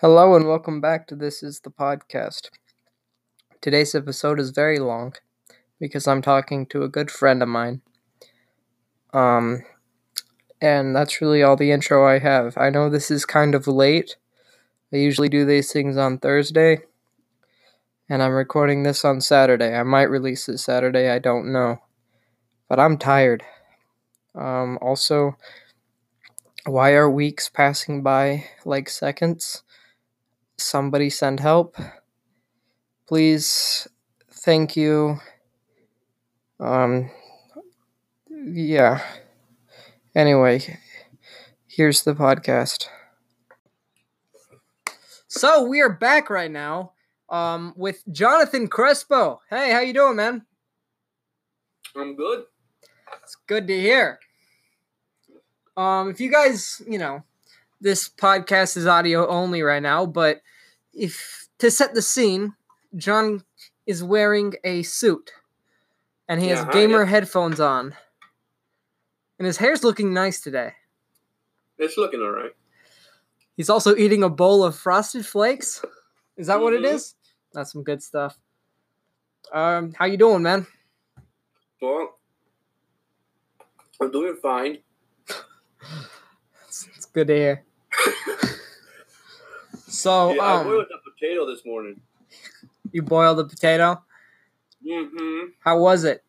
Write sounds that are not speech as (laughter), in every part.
Hello and welcome back to This is the Podcast. Today's episode is very long because I'm talking to a good friend of mine. Um, and that's really all the intro I have. I know this is kind of late. I usually do these things on Thursday, and I'm recording this on Saturday. I might release this Saturday, I don't know. But I'm tired. Um, also, why are weeks passing by like seconds? Somebody send help. Please. Thank you. Um, yeah. Anyway, here's the podcast. So we are back right now, um, with Jonathan Crespo. Hey, how you doing, man? I'm good. It's good to hear. Um, if you guys, you know, this podcast is audio only right now, but if to set the scene, John is wearing a suit and he has gamer yeah. headphones on. And his hair's looking nice today. It's looking all right. He's also eating a bowl of frosted flakes. Is that what it Mhm. is? That's some good stuff. Um, how you doing, man? Well, I'm doing fine. (laughs) It's, it's good to hear. So, yeah, I um, boiled a potato this morning. you boiled a potato. Mm-hmm. How was it?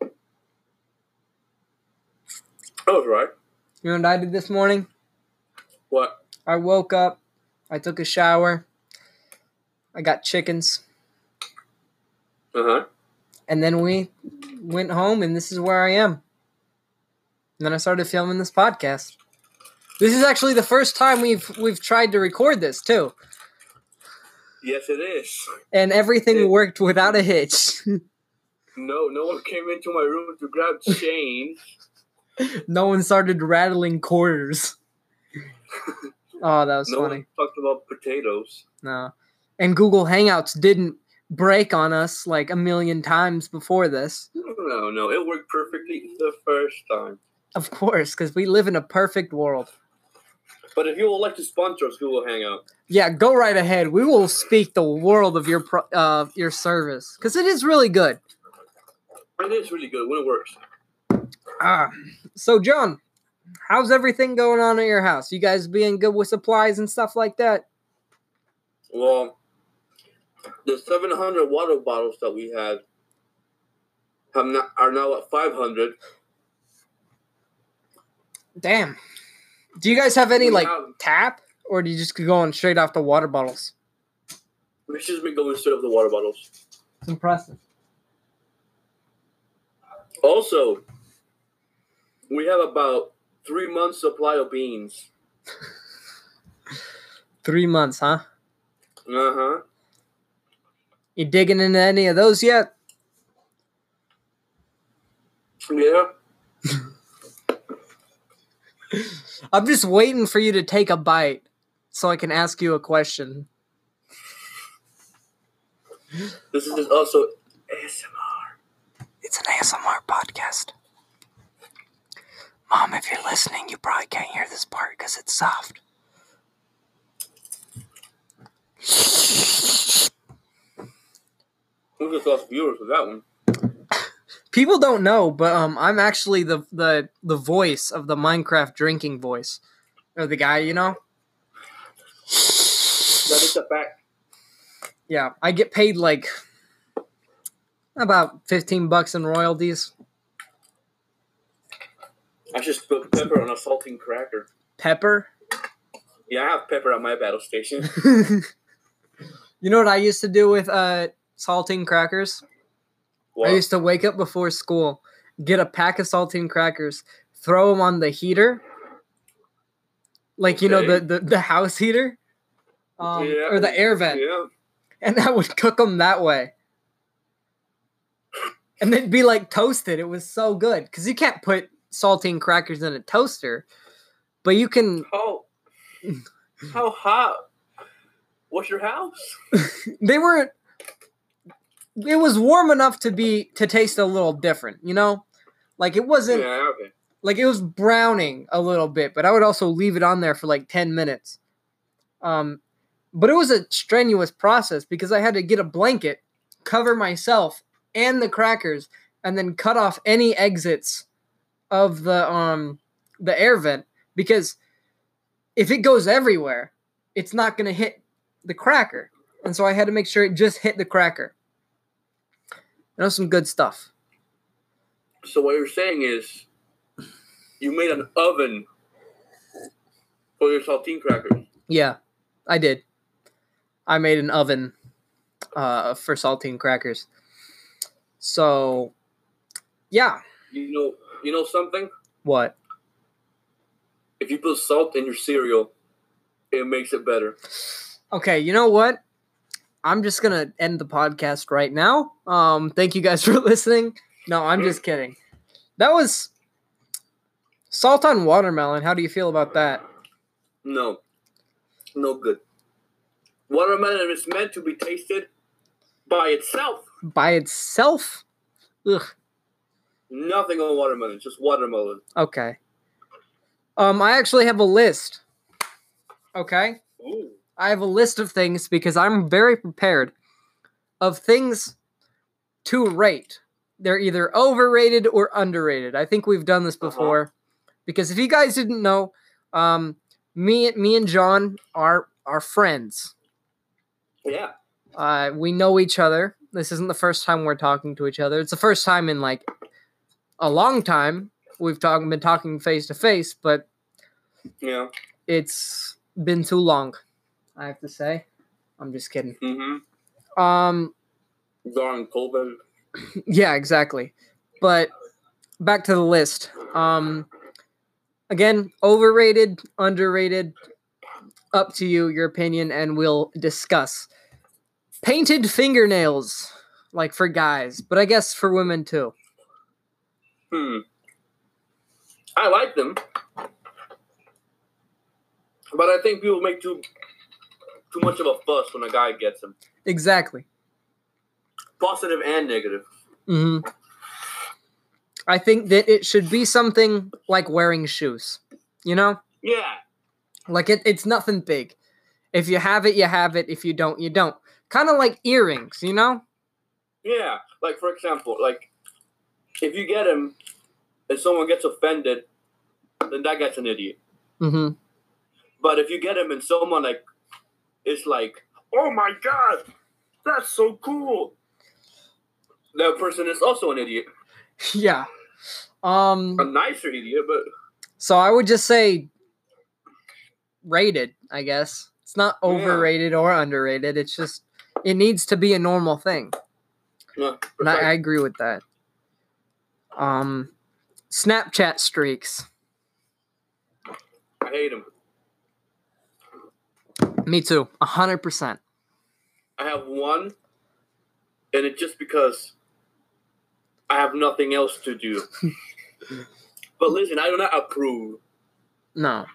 That was right. You know what I did this morning? What? I woke up, I took a shower, I got chickens, Uh-huh. and then we went home, and this is where I am. And then I started filming this podcast. This is actually the first time we've we've tried to record this too, Yes, it is. and everything Yeah. worked without a hitch. (laughs) No, no one came into my room to grab change. (laughs) no one started rattling quarters. (laughs) Oh, that was no funny. one talked about potatoes. No. And Google Hangouts didn't break on us like a million times before this. No, no, it worked perfectly the first time. Of course, because we live in a perfect world. But if you would like to sponsor us, Google Hangout. Yeah, go right ahead. We will speak the world of your pro- uh, your service because it is really good. It is really good when it works. Ah, so John, how's everything going on at your house? You guys being good with supplies and stuff like that? Well, the 700 water bottles that we had have not, are now at 500. Damn. Do you guys have any We like have- tap, or do you just go on straight off the water bottles? We've just been going straight off the water bottles. It's impressive. Also, we have about three months supply of beans. (laughs) Three months, huh? Uh huh. You digging into any of those yet? Yeah. (laughs) I'm just waiting for you to take a bite so I can ask you a question. This is also ASMR. It's an ASMR podcast. Mom, if you're listening, you probably can't hear this part because it's soft. Who just lost viewers with that one. People don't know, but um, I'm actually the the the voice of the Minecraft drinking voice, or the guy, you know. That is a fact. Yeah, I get paid like about fifteen bucks in royalties. I just put pepper on a salting cracker. Pepper. Yeah, I have pepper on my battle station. (laughs) you know what I used to do with uh saltine crackers? I used to wake up before school, get a pack of saltine crackers, throw them on the heater, like you know the, the the house heater, um, Yeah. or the air vent, yeah. and I would cook them that way. And they'd be like toasted. It was so good because you can't put saltine crackers in a toaster, but you can. Oh, how hot was your house? (laughs) They were. It was warm enough to be to taste a little different, you know, like it wasn't. Yeah, okay. like it was browning a little bit, but I would also leave it on there for like 10 minutes. Um But it was a strenuous process because I had to get a blanket, cover myself and the crackers, and then cut off any exits of the um the air vent because if it goes everywhere, it's not going to hit the cracker. And so I had to make sure it just hit the cracker. That was some good stuff. So what you're saying is, you made an oven for your saltine crackers. Yeah, I did. I made an oven uh, for saltine crackers. So, yeah. You know, you know something. What? If you put salt in your cereal, it makes it better. Okay, you know what? I'm just gonna end the podcast right now. Um, thank you guys (laughs) for listening. No, I'm just kidding. That was salt on watermelon. How do you feel about that? No, no good. Watermelon is meant to be tasted by itself. By itself? Ugh. Nothing on watermelon, just watermelon. Okay. Um, I actually have a list. Okay. Ooh. I have a list of things because I'm very prepared of things to rate. They're either overrated or underrated. I think we've done this Uh-huh. before. Because if you guys didn't know, um, me me and John are are friends. Yeah. Uh, we know each other. This isn't the first time we're talking to each other. It's the first time in like a long time we've talk- been talking face to face, but Yeah. it's been too long. I have to say. I'm just kidding. Mm-hmm. Um, Darn Colvin. (clears throat) yeah, exactly. But back to the list. Um, again, overrated, underrated, up to you, your opinion, and we'll discuss. Painted fingernails, like for guys, but I guess for women too. Hmm. I like them. But I think people make too too much of a fuss when a guy gets them. Exactly. Positive and negative. hmm I think that it should be something like wearing shoes. You know? Yeah. Like it, it's nothing big. If you have it, you have it. If you don't, you don't. Kind of like earrings, you know? Yeah. Like for example, like if you get him and someone gets offended, then that guy's an idiot. Mm-hmm. But if you get him and someone like is like, oh my god, that's so cool. That person is also an idiot. (laughs) Yeah. Um. A nicer idiot, but So I would just say rated. I guess it's not Yeah. overrated or underrated. It's just it needs to be a normal thing. yeah, And I, I agree with that. Um, Snapchat streaks. I hate him. Me too. A hundred percent. I have one, and it's just because I have nothing else to do. (laughs) but listen, I do not approve. No.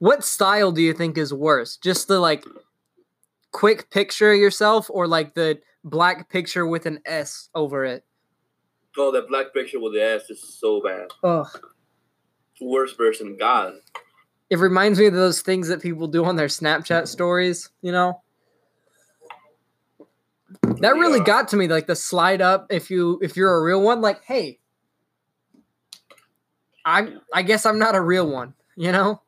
What style do you think is worse? Just the like quick picture of yourself or like the black picture with an S over it? Oh, that black picture with the S is so bad. Ugh. Worst version, God. It reminds me of those things that people do on their Snapchat mm-hmm. stories, you know? That really Yeah. got to me, like the slide up if you if you're a real one, like, hey, I I guess I'm not a real one, you know?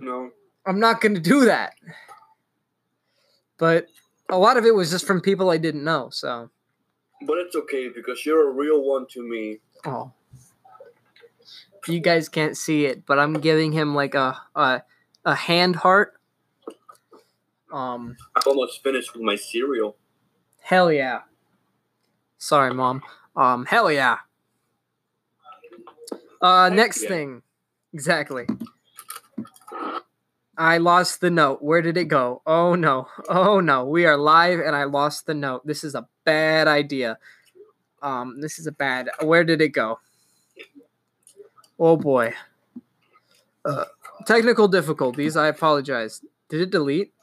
No. I'm not gonna do that. But a lot of it was just from people I didn't know, so But it's okay because you're a real one to me. oh. You guys can't see it, but I'm giving him like a a, a hand heart. Um I'm almost finished with my cereal. Hell yeah. Sorry, mom. Um, hell yeah. Uh, next yeah. thing. Exactly. I lost the note. Where did it go? Oh no. Oh no. We are live and I lost the note. This is a bad idea. Um, this is a bad. Where did it go? Oh boy. Uh, technical difficulties. I apologize. Did it delete?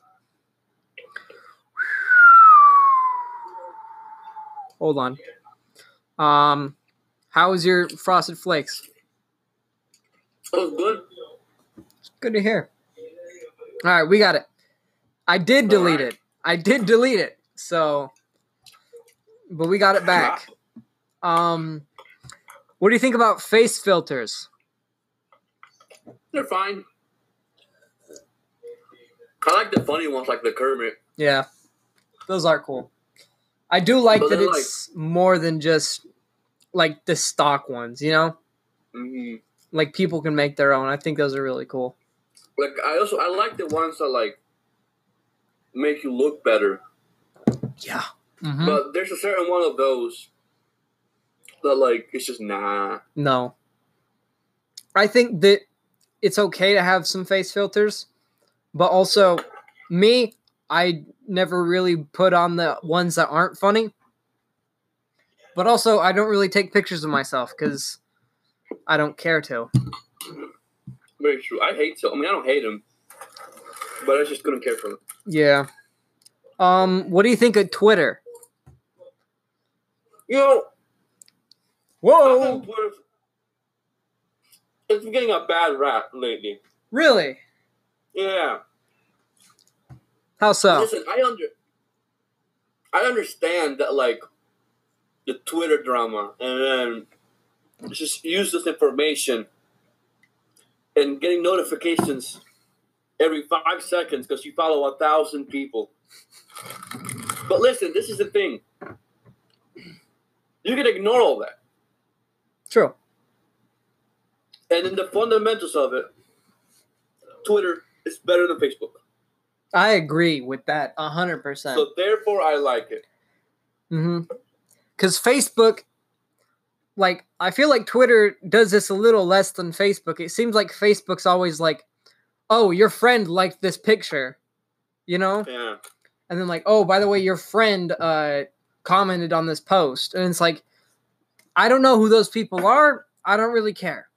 Hold on. Um, how was your frosted flakes? Good. Good to hear. All right, we got it. I did delete Alright. it. I did delete it. So, but we got it back. (laughs) Um, what do you think about face filters? They're fine. I like the funny ones, like the Kermit. Yeah, those are cool. I do like But that it's more than just like the stock ones. You know, hmm like people can make their own. I think those are really cool. Like I also I like the ones that like make you look better. Yeah. Mhm. But there's a certain one of those that like it's just nah. No. I think that it's okay to have some face filters, but also me, I never really put on the ones that aren't funny. But also, I don't really take pictures of myself because I don't care to. Very true. I hate so. I mean, I don't hate them, but I just couldn't care for them. Yeah. Um, what do you think of Twitter? You know, Whoa! Twitter, it's getting a bad rap lately. Really? Yeah. How so? Listen, I under, I understand that like the Twitter drama, and then just use this information and getting notifications every five seconds because you follow a thousand people. But listen, this is the thing. You can ignore all that, True. and in the fundamentals of it, Twitter is better than Facebook. I agree with that a hundred percent. So therefore, I like it. Mm-hmm. Because Facebook, like, I feel like Twitter does this a little less than Facebook. It seems like Facebook's always like, oh, your friend liked this picture, you know? Yeah. And then, like, oh, by the way, your friend uh, commented on this post. And it's like, I don't know who those people are. I don't really care.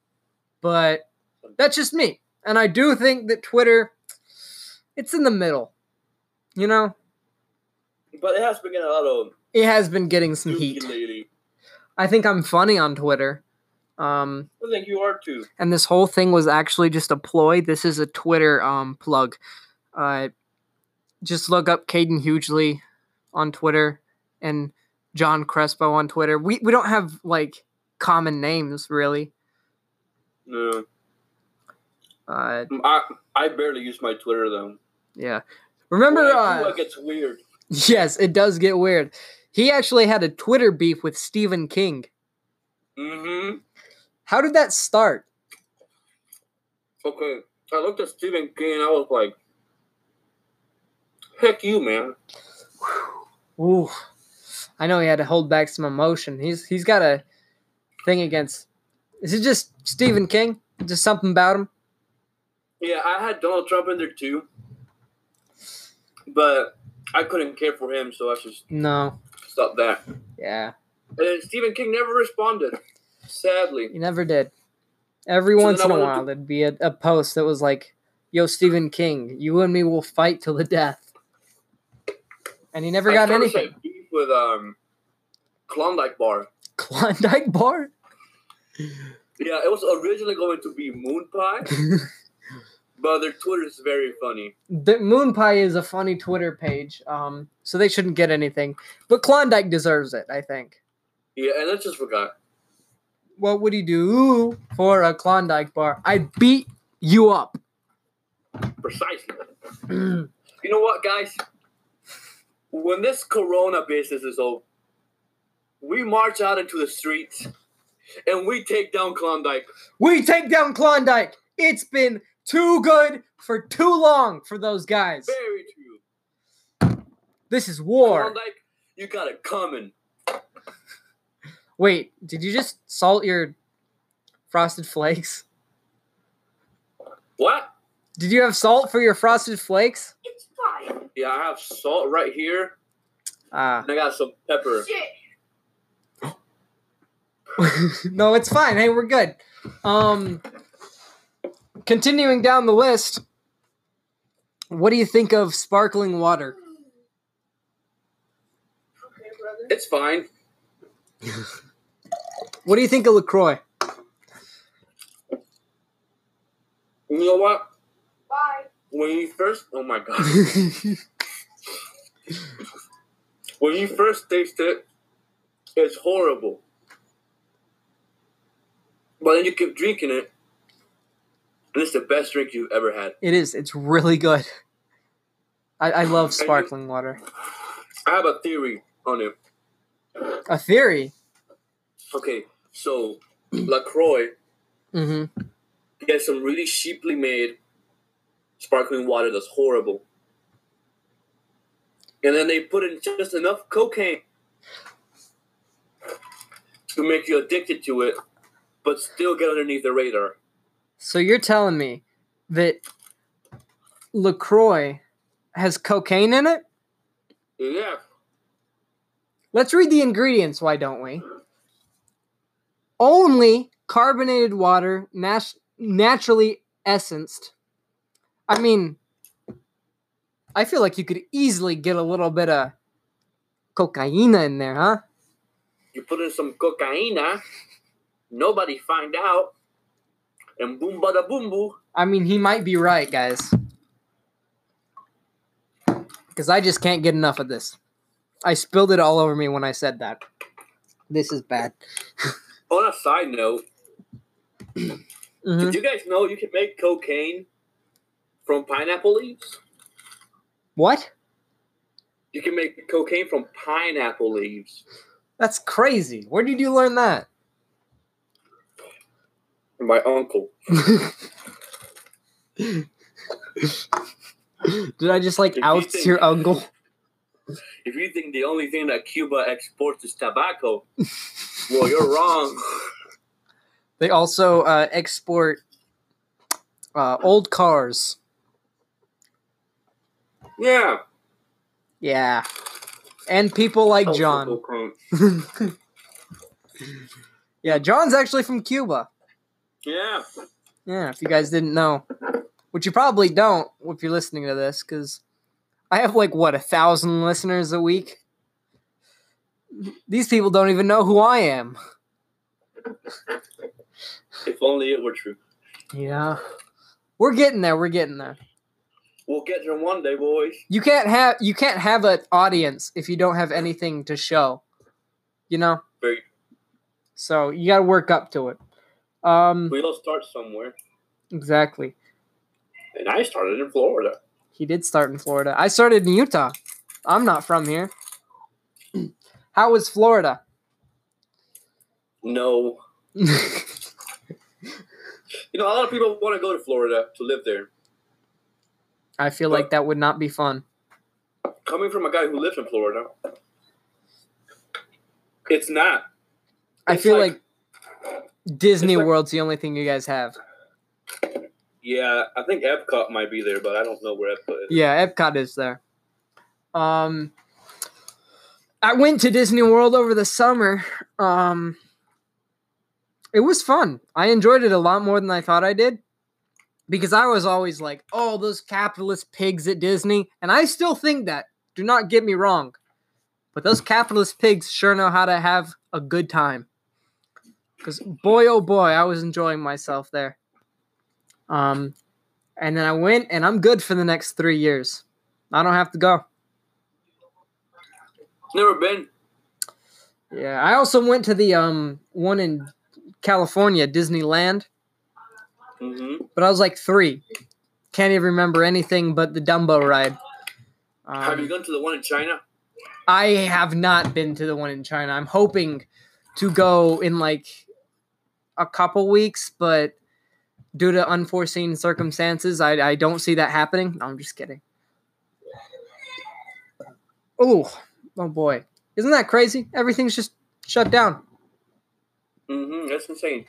But that's just me. And I do think that Twitter, it's in the middle, you know? But it has been getting a lot of It has been getting some heat. lately. I think I'm funny on Twitter. Um, I think you are too. and this whole thing was actually just a ploy. This is a Twitter um, plug. Uh, just look up Caden Hugely on Twitter and John Crespo on Twitter. We we don't have like common names really. No, Uh, I I barely use my Twitter though. yeah. Remember? When I do, Uh, it gets weird. (laughs) yes, it does get weird. He actually had a Twitter beef with Stephen King. Mm-hmm. How did that start? Okay, I looked at Stephen King and I was like, "Heck you, man!" Ooh, I know he had to hold back some emotion. He's he's got a thing against. Is it just Stephen King? Just something about him? Yeah, I had Donald Trump in there too, but I couldn't care for him, so I just No. stop that. Yeah, And Stephen King never responded. Sadly, he never did. Every So once in a while, there'd be a, a post that was like, "Yo, Stephen King, you and me will fight till the death," and he never I got anything. beef with um Klondike Bar. Klondike Bar. Yeah, it was originally going to be Moon Pie, (laughs) but their Twitter is very funny. the Moon Pie is a funny Twitter page, um, so they shouldn't get anything. But Klondike deserves it, I think. Yeah, and I just forgot. What would he do for a Klondike bar? I'd beat you up. Precisely. (clears throat) You know what, guys? When this Corona business is over, we march out into the streets and we take down Klondike. we take down Klondike. It's been too good for too long for those guys. Very true. This is war. Klondike, you got it coming. Wait, did you just salt your frosted flakes? What? Did you have salt for your frosted flakes? It's fine. Yeah, I have salt right here, Ah, and I got some pepper. Shit. (laughs) no, it's fine. Hey, we're good. Um, continuing down the list, what do you think of sparkling water? It's fine. What do you think of LaCroix? You know what? When you first, oh my god, (laughs) when you first taste it, it's horrible. But then you keep drinking it, and it's the best drink you've ever had. it is. It's really good. I, I love sparkling water. I have a theory on it. A theory. Okay, so (clears throat) LaCroix Mm-hmm. gets some really cheaply made sparkling water that's horrible. And then they put in just enough cocaine to make you addicted to it, but still get underneath the radar. So you're telling me that LaCroix has cocaine in it? Yeah. Let's read the ingredients, why don't we? Only carbonated water, nat- naturally essenced. I mean, I feel like you could easily get a little bit of cocaine in there, huh? You put in some cocaine, nobody find out, and boom bada boom boo. I mean, he might be right, guys. Because I just can't get enough of this. I spilled it all over me when I said that. This is bad. On a side note, Mhm. did you guys know you can make cocaine from pineapple leaves? What? You can make cocaine from pineapple leaves. That's crazy. Where did you learn that? My uncle. (laughs) Did I just like If you think- your uncle? If you think the only thing that Cuba exports is tobacco, well, you're wrong. (laughs) They also uh, export uh, old cars. Yeah. Yeah. And people like Oh, John. (laughs) yeah, John's actually from Cuba. Yeah. Yeah, if you guys didn't know, which you probably don't if you're listening to this, because I have like what a thousand listeners a week. These people don't even know who I am. If only it were true. Yeah, we're getting there. We're getting there. We'll get there one day, boys. You can't have you can't have an audience if you don't have anything to show. You know, Very. so you got to work up to it. Um, We all start somewhere, exactly. and I started in Florida. He did start in Florida. I started in Utah. I'm not from here. (clears throat) How was Florida? No, (laughs) you know, a lot of people want to go to Florida to live there. I feel like that would not be fun. Coming from a guy who lives in Florida, it's not. I feel like- like, Disney like- World's the only thing you guys have. Yeah, I think Epcot might be there, but I don't know where Epcot is. Yeah, Epcot is there. Um, I went to Disney World over the summer. Um, it was fun. I enjoyed it a lot more than I thought I did. Because I was always like, oh, those capitalist pigs at Disney. And I still think that. Do not get me wrong. But those capitalist pigs sure know how to have a good time. Because boy, oh boy, I was enjoying myself there. Um, and then I went, and I'm good for the next three years. I don't have to go. Never been. Yeah, I also went to the um one in California, Disneyland, hmm but I was like three. Can't even remember anything but the Dumbo ride. Have you Um, gone to the one in China? I have not been to the one in China. I'm hoping to go in like a couple weeks, but due to unforeseen circumstances, I, I don't see that happening. No, I'm just kidding. Oh, oh boy. Isn't that crazy? Everything's just shut down. Mm-hmm. That's insane.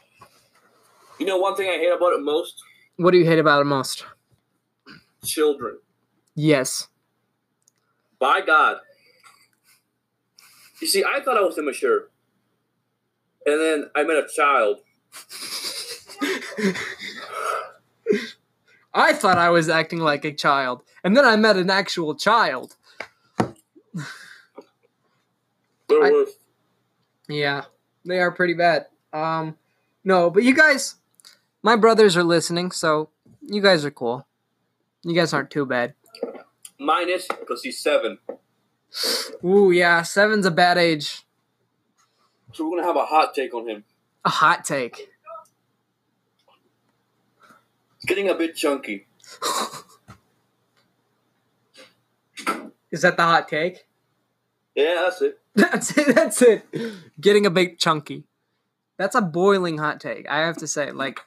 You know, one thing I hate about it most? What do you hate about it most? Children. Yes. By God. You see, I thought I was immature. And then I met a child. (laughs) I thought I was acting like a child, and then I met an actual child. I- Yeah, they are pretty bad. Um, no, but you guys, my brothers are listening, so you guys are cool. You guys aren't too bad. Minus because he's seven. Ooh, yeah, seven's a bad age. So we're gonna have a hot take on him. A hot take. It's getting a bit chunky. (laughs) Is that the hot take? Yeah, that's it. (laughs) That's it. That's it. Getting a bit chunky. That's a boiling hot take. I have to say, like,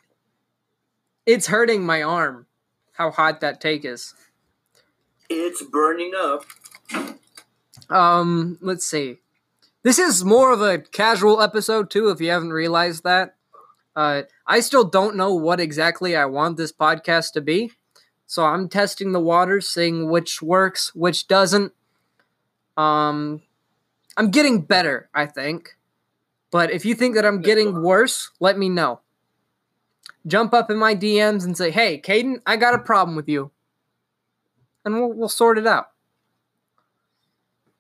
it's hurting my arm. How hot that take is. It's burning up. Um, let's see. This is more of a casual episode too. If you haven't realized that, uh, I still don't know what exactly I want this podcast to be. So I'm testing the waters, seeing which works, which doesn't. Um, I'm getting better, I think. But if you think that I'm getting worse, let me know. Jump up in my DMs and say, "Hey, Caden, I got a problem with you," and we'll we'll sort it out.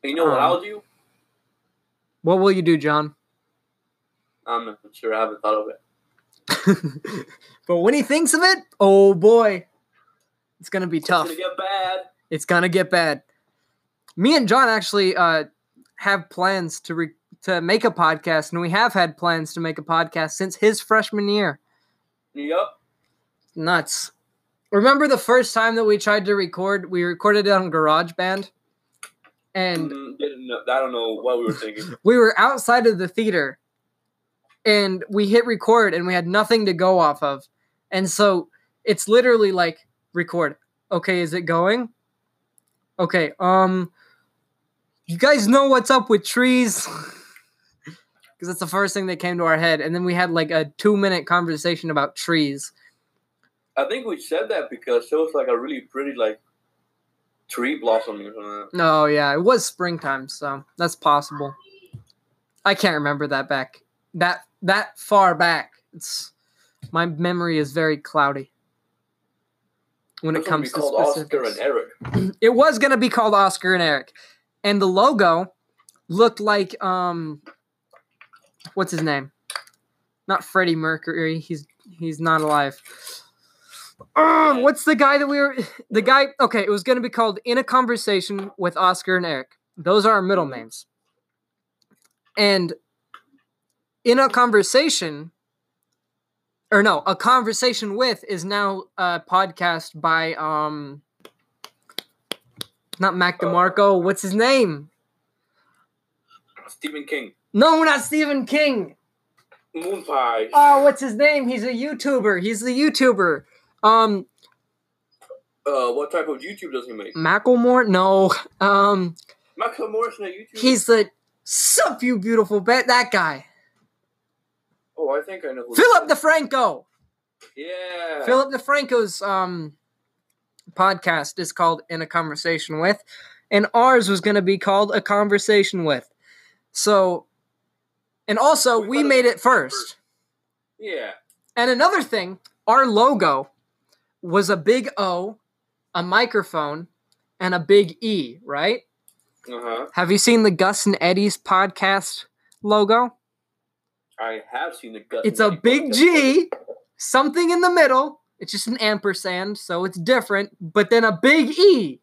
You know what Um, I'll do? What will you do, John? I'm not sure. I haven't thought of it. (laughs) but when he thinks of it, oh boy, it's gonna be It's tough. gonna get bad. It's gonna get bad. Me and John actually uh, have plans to re- to make a podcast, and we have had plans to make a podcast since his freshman year. Yup. Nuts. Remember the first time that we tried to record? We recorded it on GarageBand, and Mm, I don't know what we were thinking. (laughs) we were outside of the theater and we hit record and we had nothing to go off of. And so it's literally like record. Okay, is it going? Okay, um you guys know what's up with trees? (laughs) Cuz that's the first thing that came to our head and then we had like a 2-minute conversation about trees. I think we said that because it was like a really pretty like tree blossoming or something. No, Oh, yeah, it was springtime, so that's possible. I can't remember that back that that far back. It's my memory is very cloudy when it comes to Oscar and Eric. (clears throat) It was gonna be called Oscar and Eric, and the logo looked like um, what's his name? Not Freddie Mercury. He's he's not alive. Um, what's the guy that we were? The guy. Okay, it was gonna be called In a Conversation with Oscar and Eric. Those are our middle names. And in a conversation, or no, a conversation with is now a podcast by um not Mac DeMarco. What's his name? Stephen King. No, not Stephen King. Moon Pie. Oh, what's his name? He's a YouTuber. He's the YouTuber. Um, Uh, what type of YouTube does he make? Macklemore? No. Um, Michael Morrison at YouTube. he's the sup you beautiful bet that guy. Oh, I think I know. Who Philip DeFranco. Yeah. Philip DeFranco's um podcast is called In a Conversation with, and ours was going to be called A Conversation with. So, and also We we made it first. Yeah. And another thing, our logo was a big O, a microphone, and a big E, right? Uh huh. Have you seen the Gus and Eddy's podcast logo? I have seen the gut. It's a big G, something in the middle. It's just an ampersand, so it's different, but then a big E.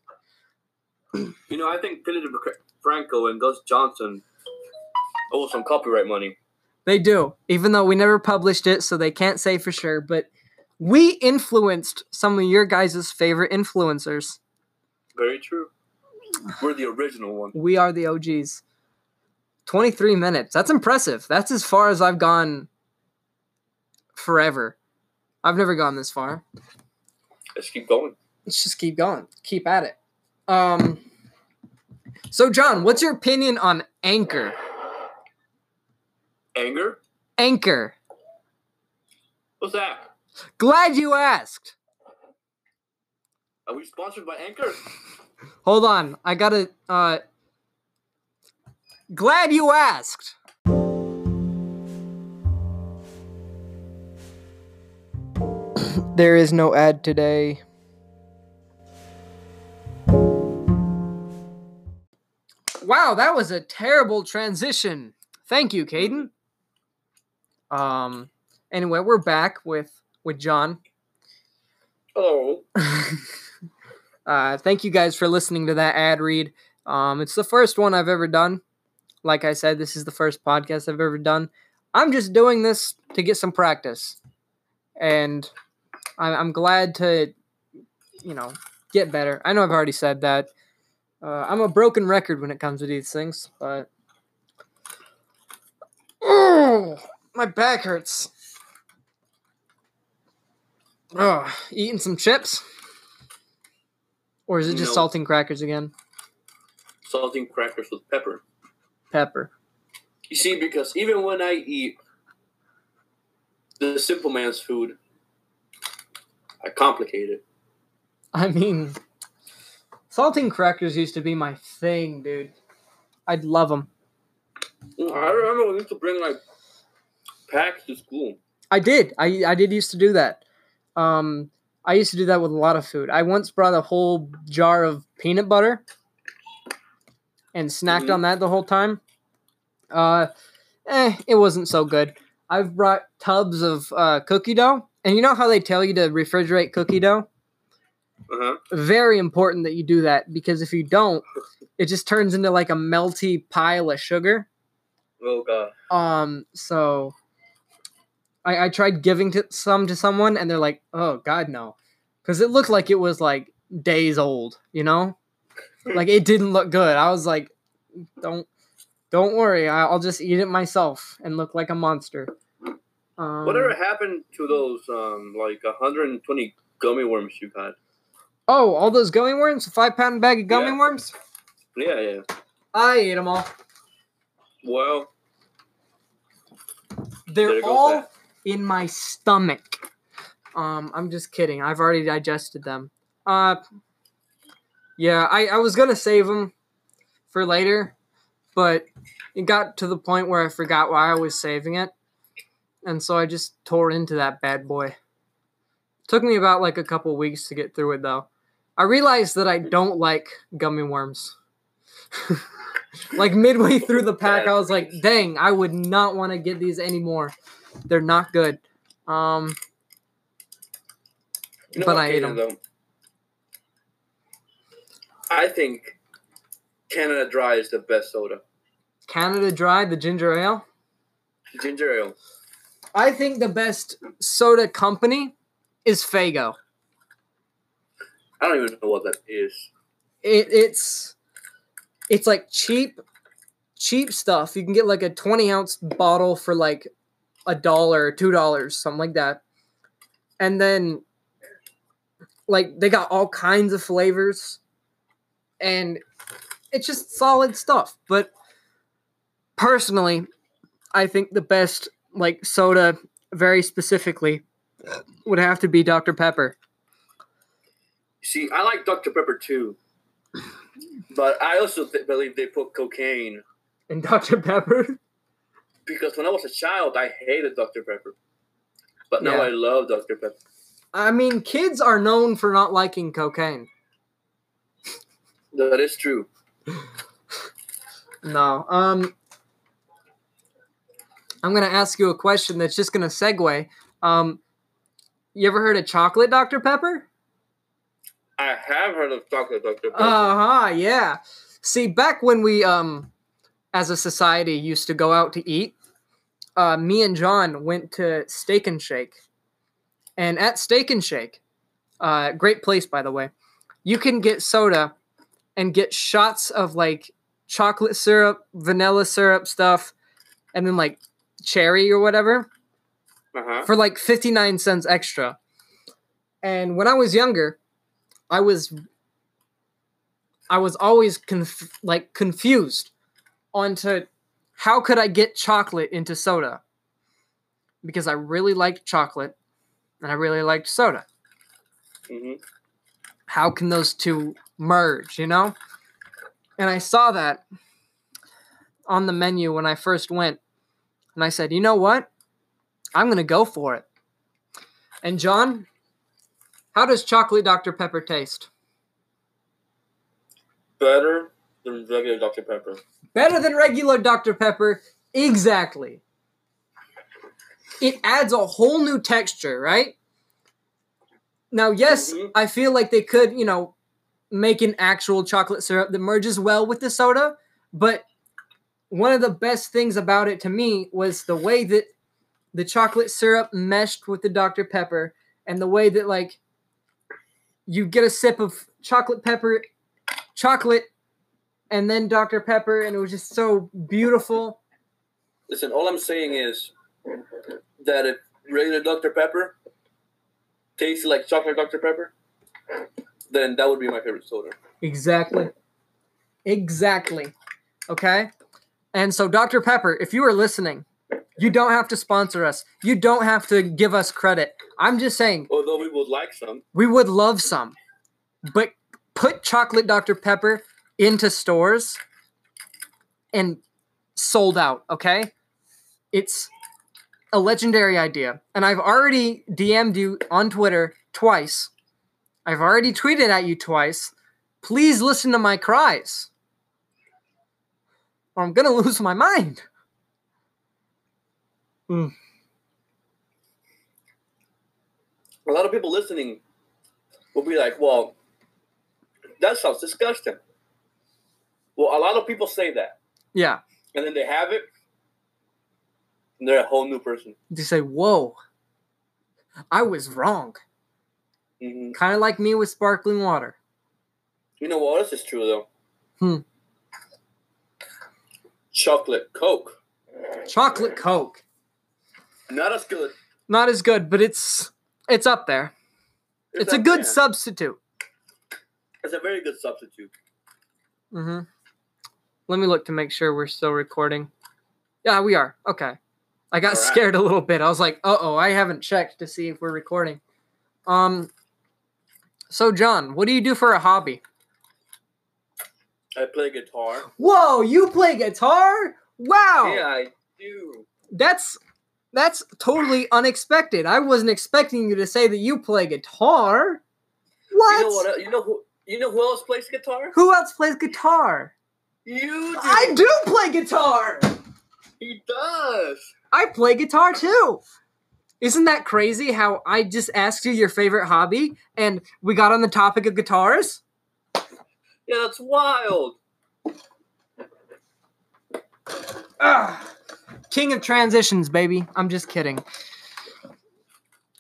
You know, I think Philip Franco and Gus Johnson owe some copyright money. They do, even though we never published it, so they can't say for sure, but we influenced some of your guys' favorite influencers. Very true. We're the original one. We are the OGs. 23 minutes. That's impressive. That's as far as I've gone forever. I've never gone this far. Let's keep going. Let's just keep going. Keep at it. Um So John, what's your opinion on Anchor? Anger? Anchor. What's that? Glad you asked. Are we sponsored by Anchor? (laughs) Hold on. I got to uh Glad you asked. (coughs) There is no ad today. Wow, that was a terrible transition. Thank you, Caden. Um anyway, we're back with with John. Hello. (laughs) Uh, thank you guys for listening to that ad read. Um, it's the first one I've ever done. Like I said, this is the first podcast I've ever done. I'm just doing this to get some practice, and I- I'm glad to, you know, get better. I know I've already said that. Uh, I'm a broken record when it comes to these things, but (sighs) (sighs) (sighs) oh, my back hurts. Oh, eating some chips, or is it just No. saltine crackers again? Salting crackers with pepper. Pepper. You see, because even when I eat the simple man's food, I complicate it. I mean, saltine crackers used to be my thing, dude. I'd love them. I remember we used to bring like packs to school. I did. I I did used to do that. Um, I used to do that with a lot of food. I once brought a whole jar of peanut butter and snacked Mhm. on that the whole time. Uh, eh, it wasn't so good. I've brought tubs of uh, cookie dough, and you know how they tell you to refrigerate cookie dough. Uh huh. Very important that you do that because if you don't, it just turns into like a melty pile of sugar. Oh god. Um, so I, I tried giving to some to someone, and they're like, "Oh God, no," because it looked like it was like days old. You know, (laughs) like it didn't look good. I was like, "Don't, don't worry. I'll just eat it myself and look like a monster." Um, Whatever happened to those um like 120 gummy worms you had? Oh, all those gummy worms, a five pound bag of gummy Yeah. worms. Yeah, yeah. I ate them all. Well, They're all. In my stomach. Um, I'm just kidding. I've already digested them. Uh, yeah, I, I was gonna save them for later, but it got to the point where I forgot why I was saving it, and so I just tore into that bad boy. Took me about like a couple weeks to get through it though. I realized that I don't like gummy worms. (laughs) like midway through the pack, I was like, "Dang, I would not want to get these anymore. They're not good." Um, you know But what, I ate them. though? I think Canada Dry is the best soda. Canada Dry, the ginger ale. Ginger ale. I think the best soda company is Faygo. I don't even know what that is. It, it's it's like cheap cheap stuff. You can get like a 20 ounce bottle for like a dollar two dollars, something like that. And then like they got all kinds of flavors and it's just solid stuff. But personally, I think the best like soda very specifically would have to be Dr. Pepper. See, I like Dr. Pepper too. But I also th- believe they put cocaine in Dr. Pepper? (laughs) because when I was a child, I hated Dr. Pepper. But now Yeah. I love Dr. Pepper. I mean, kids are known for not liking cocaine. That is true. No. Um I'm going to ask you a question that's just going to segue. Um you ever heard of chocolate Dr. Pepper? I have heard of chocolate Dr. Pepper. Uh-huh, yeah. See, back when we um as a society used to go out to eat, uh me and John went to Steak and Shake. And at Steak and Shake, uh great place by the way. You can get soda and get shots of like chocolate syrup, vanilla syrup stuff, and then like cherry or whatever uh-huh. for like 59 cents extra. And when I was younger, I was I was always conf- like confused onto how could I get chocolate into soda? Because I really liked chocolate and I really liked soda. hmm How can those two merge, you know? And I saw that on the menu when I first went. And I said, "You know what? I'm going to go for it." And John, how does chocolate Dr Pepper taste? Better than regular Dr. Pepper. Better than regular Dr. Pepper. Exactly. It adds a whole new texture, right? Now, yes, Mhm. I feel like they could, you know, make an actual chocolate syrup that merges well with the soda. But one of the best things about it to me was the way that the chocolate syrup meshed with the Dr. Pepper and the way that like you get a sip of chocolate pepper chocolate and then Dr. Pepper and it was just so beautiful. Listen, all I'm saying is that if regular Dr. Pepper tastes like chocolate Dr. Pepper, then that would be my favorite soda. Exactly. Exactly. Okay? And so, Dr. Pepper, if you are listening, you don't have to sponsor us. You don't have to give us credit. I'm just saying, Although we would like some. we would love some. But put chocolate Dr. Pepper into stores and sold out, okay? It's a legendary idea. And I've already DM'd you on Twitter twice. I've already tweeted at you twice. Please listen to my cries. Or I'm going (laughs) to lose my mind. Hmm. A lot of people listening will be like, well, that sounds disgusting. Well, a lot of people say that. Yeah. And then they have it, and they're a whole new person. They say, whoa, I was wrong. hmm Kind of like me with sparkling water. You know what else is true, though? Hmm. Chocolate Coke. Chocolate Coke. Not as good. Not as good, but it's it's up there. It's, a up good there. substitute. It's a very good substitute. Mm-hmm. Let me look to make sure we're still recording. Yeah, we are. Okay. I got right. scared a little bit. I was like, "Uh oh, I haven't checked to see if we're recording." Um. So, John, what do you do for a hobby? I play guitar. Whoa, you play guitar? Wow. Yeah, I do. That's that's totally unexpected. I wasn't expecting you to say that you play guitar. What? You know what? You know who? You know who else plays guitar? Who else plays guitar? You do. I do play guitar. He does. I play guitar too. Isn't that crazy how I just asked you your favorite hobby and we got on the topic of guitars? Yeah, that's wild. Ugh. King of transitions, baby. I'm just kidding.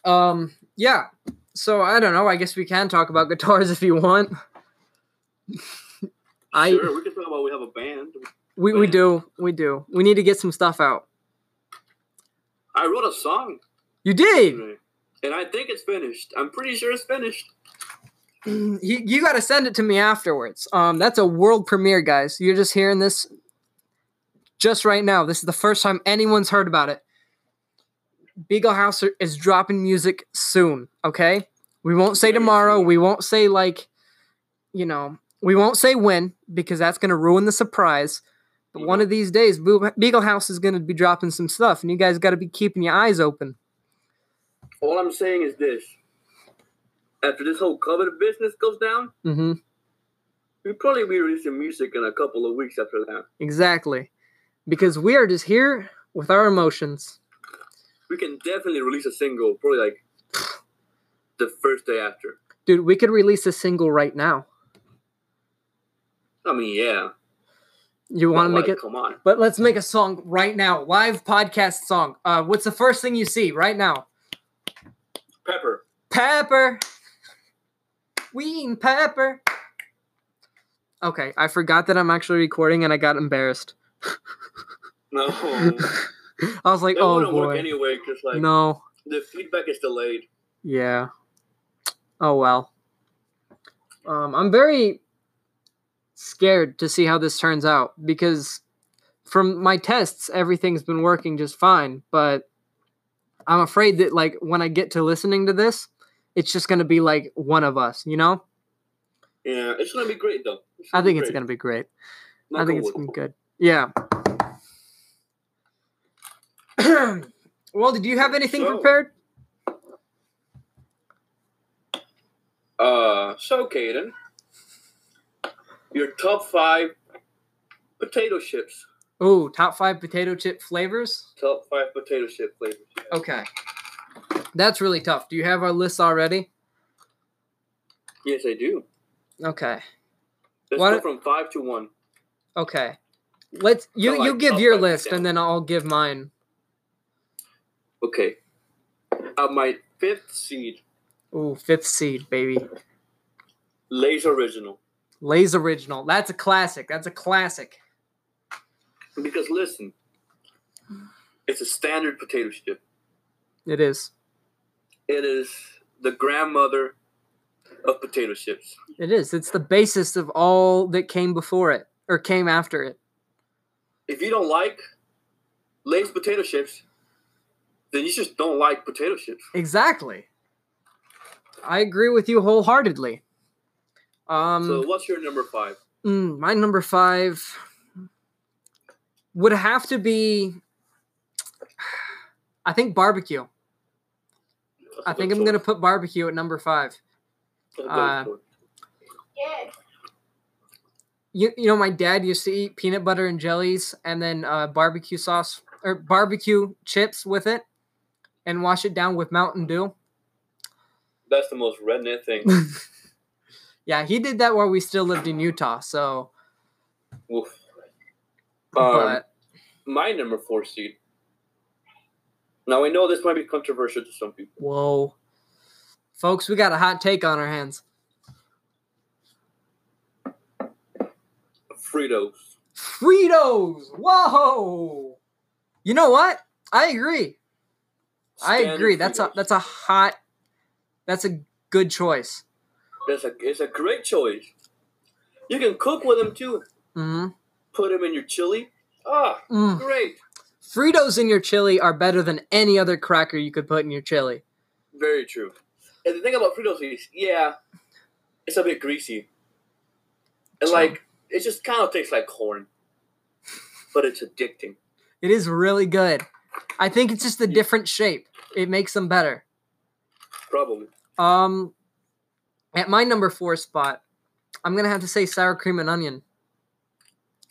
Um, yeah. So I don't know. I guess we can talk about (laughs) guitars if you want. I sure, we can talk about we have a band. we, we do we do we need to get some stuff out. I wrote a song, You did. and I think it's finished. I'm pretty sure it's finished. you, you got to send it to me afterwards. Um, that's a world premiere, guys. You're just hearing this just right now. This is the first time anyone's heard about it. Beagle House is dropping music soon. Okay, we won't say tomorrow. We won't say like, you know, we won't say when because that's gonna ruin the surprise. But one of these days, Beagle House is gonna be dropping some stuff, and you guys got to be keeping your eyes open. All I'm saying is this: after this whole COVID business goes down, Mm-hmm. we'll probably be releasing music in a couple of weeks after that. Exactly, because we are just here with our emotions. We can definitely release a single, probably like the first day after. Dude, we could release a single right now. I mean, yeah. You want to make like, it? Come on. But let's make a song right now. Live podcast song. Uh, what's the first thing you see right now? Pepper. Pepper. Ween pepper. Okay, I forgot that I'm actually recording and I got embarrassed. No. (laughs) I was like, it oh boy. anyway, because like No. the feedback is delayed. Yeah. Oh well. Um, I'm very scared to see how this turns out because from my tests, everything's been working just fine. But I'm afraid that like when I get to listening to this, it's just gonna be like one of us, you know? Yeah, it's gonna be great though. I think it's gonna be great. I think it's gonna be good. Yeah. (clears throat) well, did you have anything So- prepared? Uh, so Caden, your top five potato chips. Oh, top five potato chip flavors. Top five potato chip flavors. Okay. That's really tough. Do you have our list already? Yes, I do. Okay. Let's Why go from five to one. Okay. Let's you So, you give your list down. and then I'll give mine. Okay. Uh, my fifth seed, Ooh, fifth seed, baby. Lay's Original. Lay's original. That's a classic. That's a classic. Because listen, it's a standard potato chip. It is. It is the grandmother of potato chips. It is. It's the basis of all that came before it or came after it. If you don't like Lay's potato chips, then you just don't like potato chips. Exactly. I agree with you wholeheartedly. Um, so what's your number five? mm, my number five would have to be. I think barbecue. That's I think I'm gonna put barbecue at number five. Uh, You you know my dad used to eat peanut butter and jellies and then uh, barbecue sauce or barbecue chips with it, and wash it down with Mountain Dew. That's the most redneck thing. (laughs) yeah, he did that while we still lived in Utah. So. Um, but my number four seed. Now I know this might be controversial to some people. whoa, folks, we got a hot take on our hands. Fritos. Fritos. Whoa. You know what? I agree. I agree. That's a that's a hot. That's a good choice. That's a it's a great choice. You can cook with them too. hmm Put them in your chili. Ah, Mm. great. Fritos in your chili are better than any other cracker you could put in your chili. Very true. And the thing about Fritos is, yeah, it's a bit greasy. And like, it just kind of tastes like corn. But it's addicting. It is really good. I think it's just a different shape. It makes them better. Probably. Um, at my number four spot, I'm gonna have to say sour cream and onion.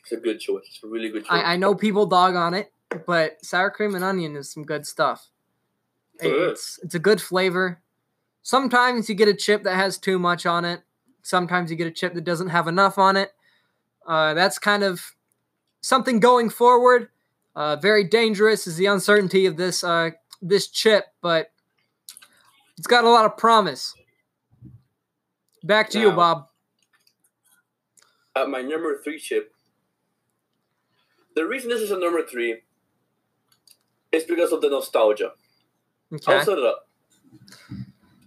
It's a good choice. It's a really good choice. I, I know people dog on it, but sour cream and onion is some good stuff. It-. It's it's a good flavor. Sometimes you get a chip that has too much on it. Sometimes you get a chip that doesn't have enough on it. Uh, that's kind of something going forward. Uh, very dangerous is the uncertainty of this uh, this chip, but it's got a lot of promise. Back to you, Bob. At my number three chip, the reason this is a number three is because of the nostalgia. Okay. I'll set it up.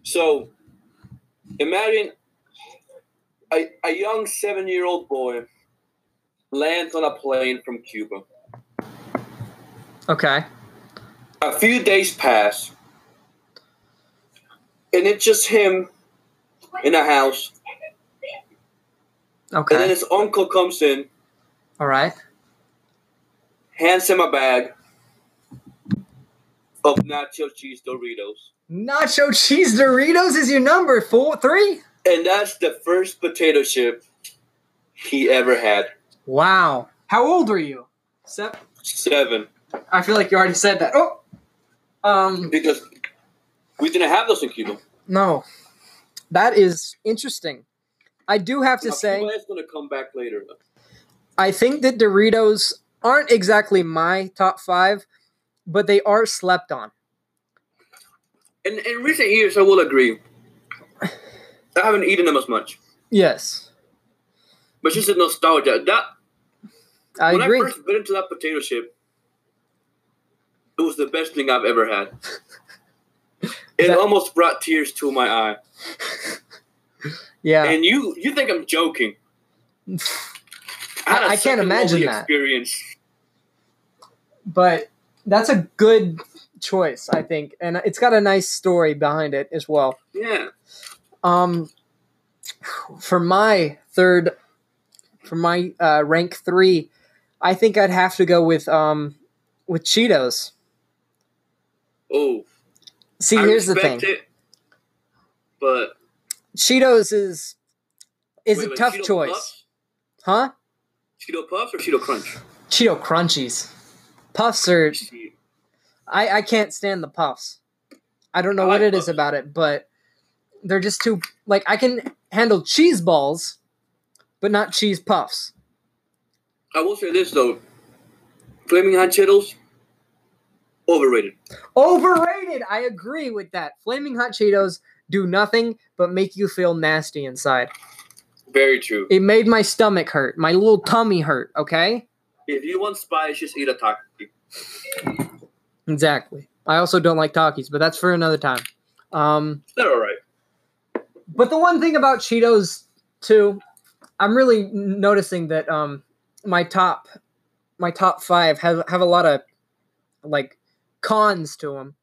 So, imagine a, a young seven year old boy lands on a plane from Cuba. Okay. A few days pass, and it's just him in the house. Okay. And then his uncle comes in, All right. hands him a bag of nacho cheese Doritos. Nacho cheese Doritos is your number four, three. And that's the first potato chip he ever had. Wow. How old are you? Seven. Seven. I feel like you already said that. Oh. Um. Because we didn't have those in Cuba. No. That is interesting. I do have to Now, say, going to come back later. I think that Doritos aren't exactly my top five, but they are slept on. In, in recent years, I will agree. I haven't eaten them as much. Yes, But just a nostalgia. That I when agree. I first bit into that potato chip, it was the best thing I've ever had. (laughs) It That- almost brought tears to my eye. Yeah. And you you think I'm joking. I, I can't imagine that. Experience. but that's a good choice, I think, and it's got a nice story behind it as well. Yeah. Um, for my third, for my uh, rank three, I think I'd have to go with um with Cheetos. Oh. See, I here's the thing: It, but Cheetos is is wait, a wait, tough Cheeto choice, Puffs? huh? Cheeto Puffs or Cheeto Crunch? Cheeto Crunchies, Puffs are. I I can't stand the Puffs. I don't know I what like it is Puffs. about it, but they're just too like I can handle cheese balls, but not cheese puffs. I will say this though, flaming hot Cheetos, overrated. Overrated. I agree with that. Flaming hot Cheetos do nothing but make you feel nasty inside. Very true. It made my stomach hurt. My little tummy hurt, okay? If you want spice, just eat a taco. Exactly. I also don't like Takis, but that's for another time. Um They're all right. But the one thing about Cheetos too, I'm really noticing that um my top my top five have have a lot of like cons to them.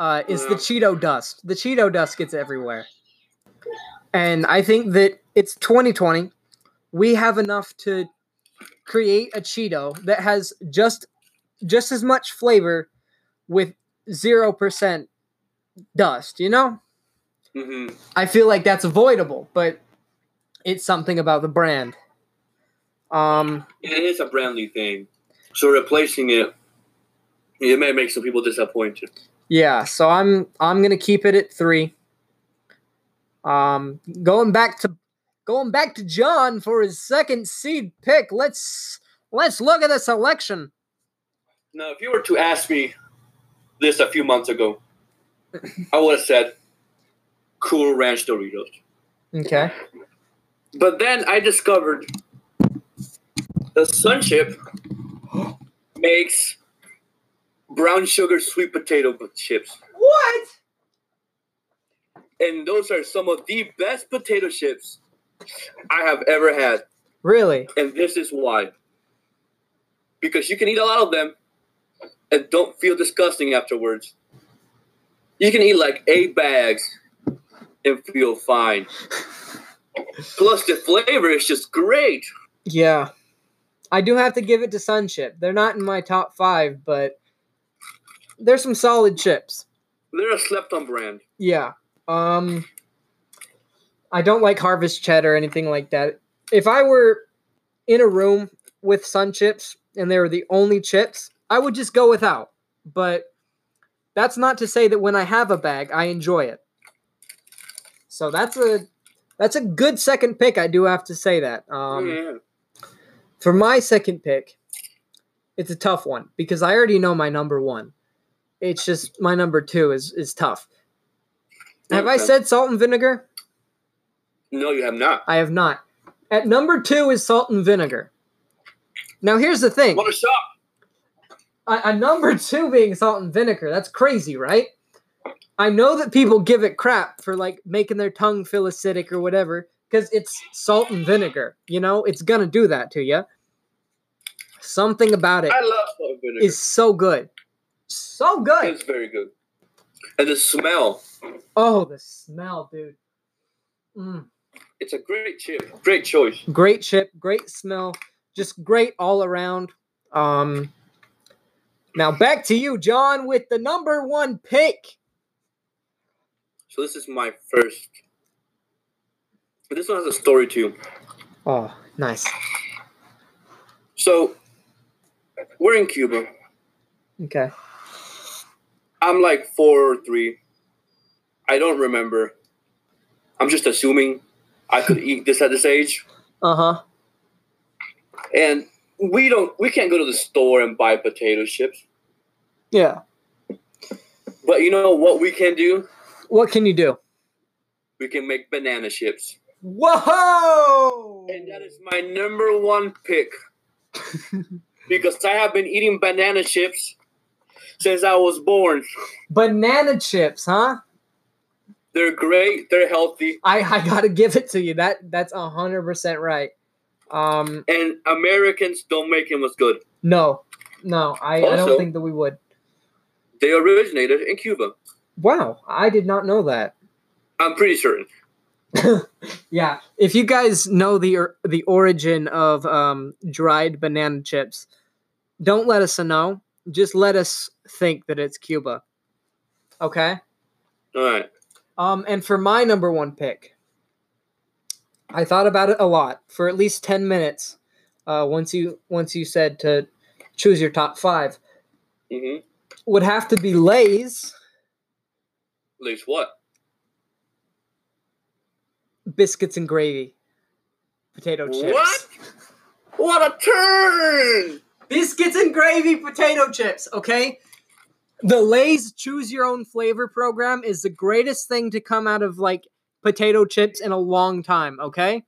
Uh, is the Cheeto dust? The Cheeto dust gets everywhere, and I think that it's 2020. We have enough to create a Cheeto that has just just as much flavor with zero percent dust. You know. hmm I feel like that's avoidable, but it's something about the brand. Um, It is a brandly thing, so replacing it, it may make some people disappointed. Yeah, so I'm I'm gonna keep it at three. Um, going back to going back to John for his second seed pick. Let's let's look at the selection. Now, if you were to ask me this a few months ago, I would have said Cool Ranch Doritos. Okay. But then I discovered the Sun Chip makes brown sugar sweet potato chips. What? And those are some of the best potato chips I have ever had. Really? And this is why. Because you can eat a lot of them and don't feel disgusting afterwards. You can eat like eight bags and feel fine. Plus, the flavor is just great. Yeah. I do have to give it to Sunchip. They're not in my top five, but they're some solid chips. They're a slept on brand. Yeah. Um I don't like harvest cheddar or anything like that. If I were in a room with sun chips and they were the only chips, I would just go without. But that's not to say that when I have a bag, I enjoy it. So that's a that's a good second pick. I do have to say that. Um, yeah. for my second pick, it's a tough one because I already know my number one. It's just my number two is is tough. Have I said salt and vinegar? No, you have not. I have not. At number two is salt and vinegar. Now here's the thing: What a shot! a, a number two being salt and vinegar. That's crazy, right? I know that people give it crap for like making their tongue feel acidic or whatever because it's salt and vinegar. You know, it's gonna do that to you. Something about it I love salt and vinegar. is so good, so good. It's very good. And the smell. Oh, the smell, dude. Mm. It's a great chip. Great choice. Great chip, great smell, just great all around. Um, now back to you, John, with the number one pick. So this is my first. This one has a story too. Oh, nice. So we're in Cuba. Okay. I'm like four or three. I don't remember. I'm just assuming I could (laughs) eat this at this age. Uh huh. And we don't we can't go to the store and buy potato chips. Yeah. But you know what we can do? What can you do? We can make banana chips. Whoa! And that is my number one pick. (laughs) because I have been eating banana chips since I was born. Banana chips, huh? They're great, they're healthy, I, I gotta give it to you. That that's a hundred percent right. Um, and Americans don't make them as good. no, no, I, I don't think that we would. They originated in Cuba. Wow, I did not know that. I'm pretty certain. (laughs) Yeah, if you guys know the or- the origin of um, dried banana chips, don't let us know. Just let us think that it's Cuba. Okay. All right. Um, and for my number one pick, I thought about it a lot for at least ten minutes. Uh, once you once you said to choose your top five, Mm-hmm. would have to be Lay's. Least what? biscuits and gravy potato chips. What? What a turn! Biscuits and gravy potato chips, okay? The Lay's choose your own flavor program is the greatest thing to come out of like potato chips in a long time, okay?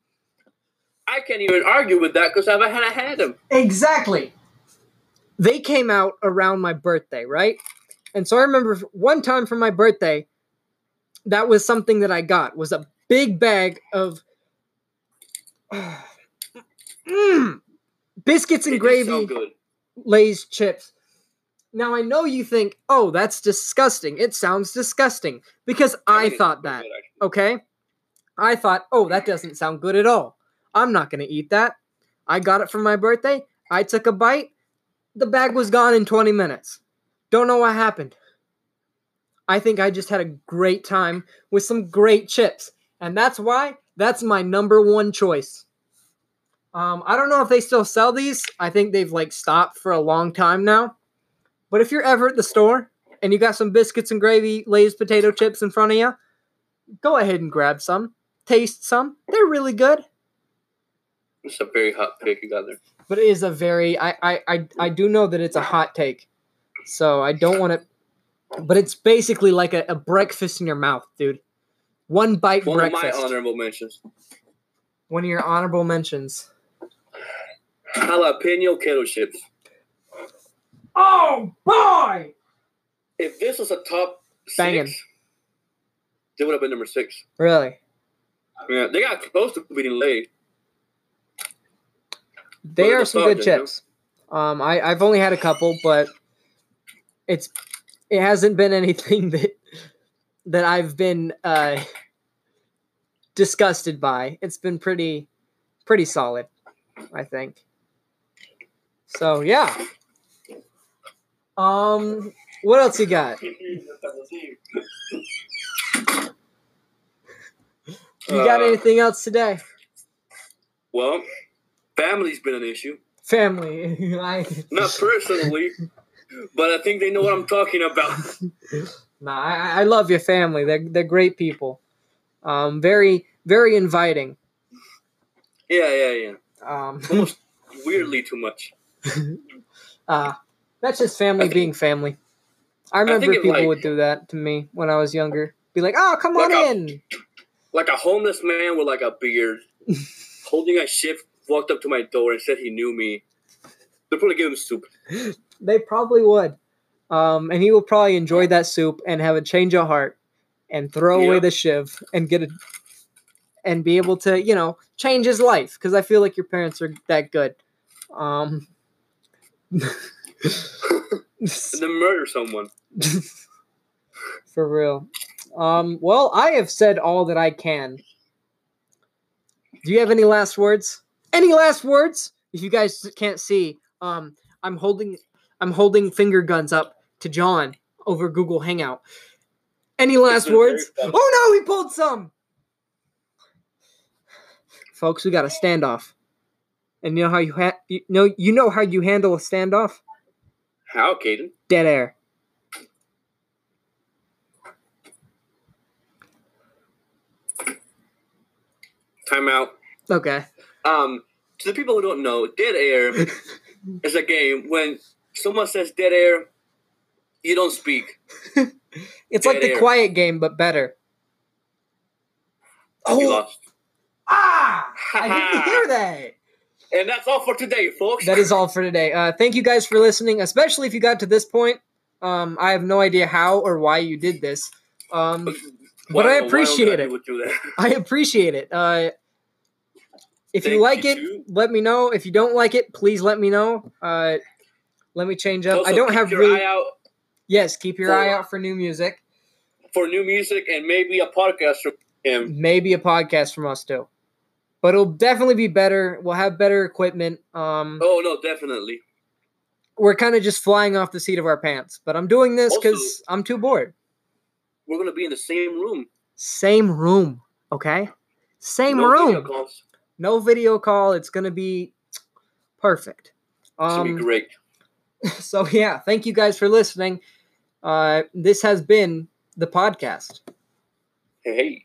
I can't even argue with that because I've had I had them. Exactly. They came out around my birthday, right? And so I remember one time for my birthday, that was something that I got was a big bag of (sighs) mm, biscuits and gravy. Lay's chips. Now I know you think, "Oh, that's disgusting." It sounds disgusting because I it's thought that. good. Okay? I thought, "Oh, that doesn't sound good at all. I'm not going to eat that." I got it for my birthday. I took a bite. The bag was gone in 20 minutes. Don't know what happened. I think I just had a great time with some great chips. And that's why that's my number one choice. Um, I don't know if they still sell these. I think they've like stopped for a long time now. But if you're ever at the store and you got some biscuits and gravy Lay's potato chips in front of you, go ahead and grab some. Taste some. They're really good. It's a very hot pick you got there. But it is a very I I I, I do know that it's a hot take. So I don't want to but it's basically like a, a breakfast in your mouth, dude. One bite One breakfast. of my honorable mentions. One of your honorable mentions. Jalapeno kettle chips. Oh boy! If this was a top Bangin'. six, they would have been number six. Really? Yeah, they got close to beating Lay. They What are are the some good thoughts, Andrew? chips. Um, I I've only had a couple, but it's it hasn't been (laughs) anything that that I've been uh, disgusted by. It's been pretty pretty solid, I think. So yeah. Um, what else you got? You got Uh, anything else today? Well, family's been an issue. Family. (laughs) I, Not personally, but I think they know what I'm talking about. (laughs) Nah, I, I love your family. They're they're great people. Um, very very inviting. Yeah, yeah, yeah. Um, (laughs) Almost weirdly too much. Uh, (laughs) that's just family think- being family. I remember it, people like- would do that to me when I was younger. Be like, "Oh, come on Like a- in." (clears throat) Like a homeless man with like a beard, (laughs) holding a shift, walked up to my door and said he knew me. They'll probably give him soup. (laughs) They probably would. Um, and he will probably enjoy that soup and have a change of heart and throw away the shiv and get it and be able to, you know, change his life because I feel like your parents are that good. Um, and then murder someone. (laughs) For real. Um, well, I have said all that I can. Do you have any last words? Any last words? If you guys can't see, um, I'm holding I'm holding finger guns up to John over Google Hangout. Any last words? Oh no, he pulled some. Folks, we got a standoff. And you know how you ha- you know you know how you handle a standoff? How, Caden? Dead air. Time out. Okay. Um, to the people who don't know, dead air (laughs) is a game when someone says dead air, you don't speak. (laughs) It's like the air. quiet game, but better. Oh, ah! (laughs) I didn't hear that. And that's all for today, folks. That is all for today. Uh, thank you guys for listening, especially if you got to this point. Um, I have no idea how or why you did this. Um, but I appreciate it. would do that? (laughs) I appreciate it. Uh, if you like you, it, too. let me know. If you don't like it, please let me know. Uh, let me change up. I don't keep have your really. eye out yes, keep your for- eye out for new music. for new music and maybe a podcast from him. maybe a podcast from us too. But it'll definitely be better. We'll have better equipment. Um, Oh no, definitely. we're kind of just flying off the seat of our pants. But I'm doing this because I'm too bored. We're gonna be in the same room. Same room, okay? Same no room. video calls. No video call. It's gonna be perfect. It's gonna Um, be great. (laughs) so yeah, thank you guys for listening. Uh, this has been the podcast. Hey.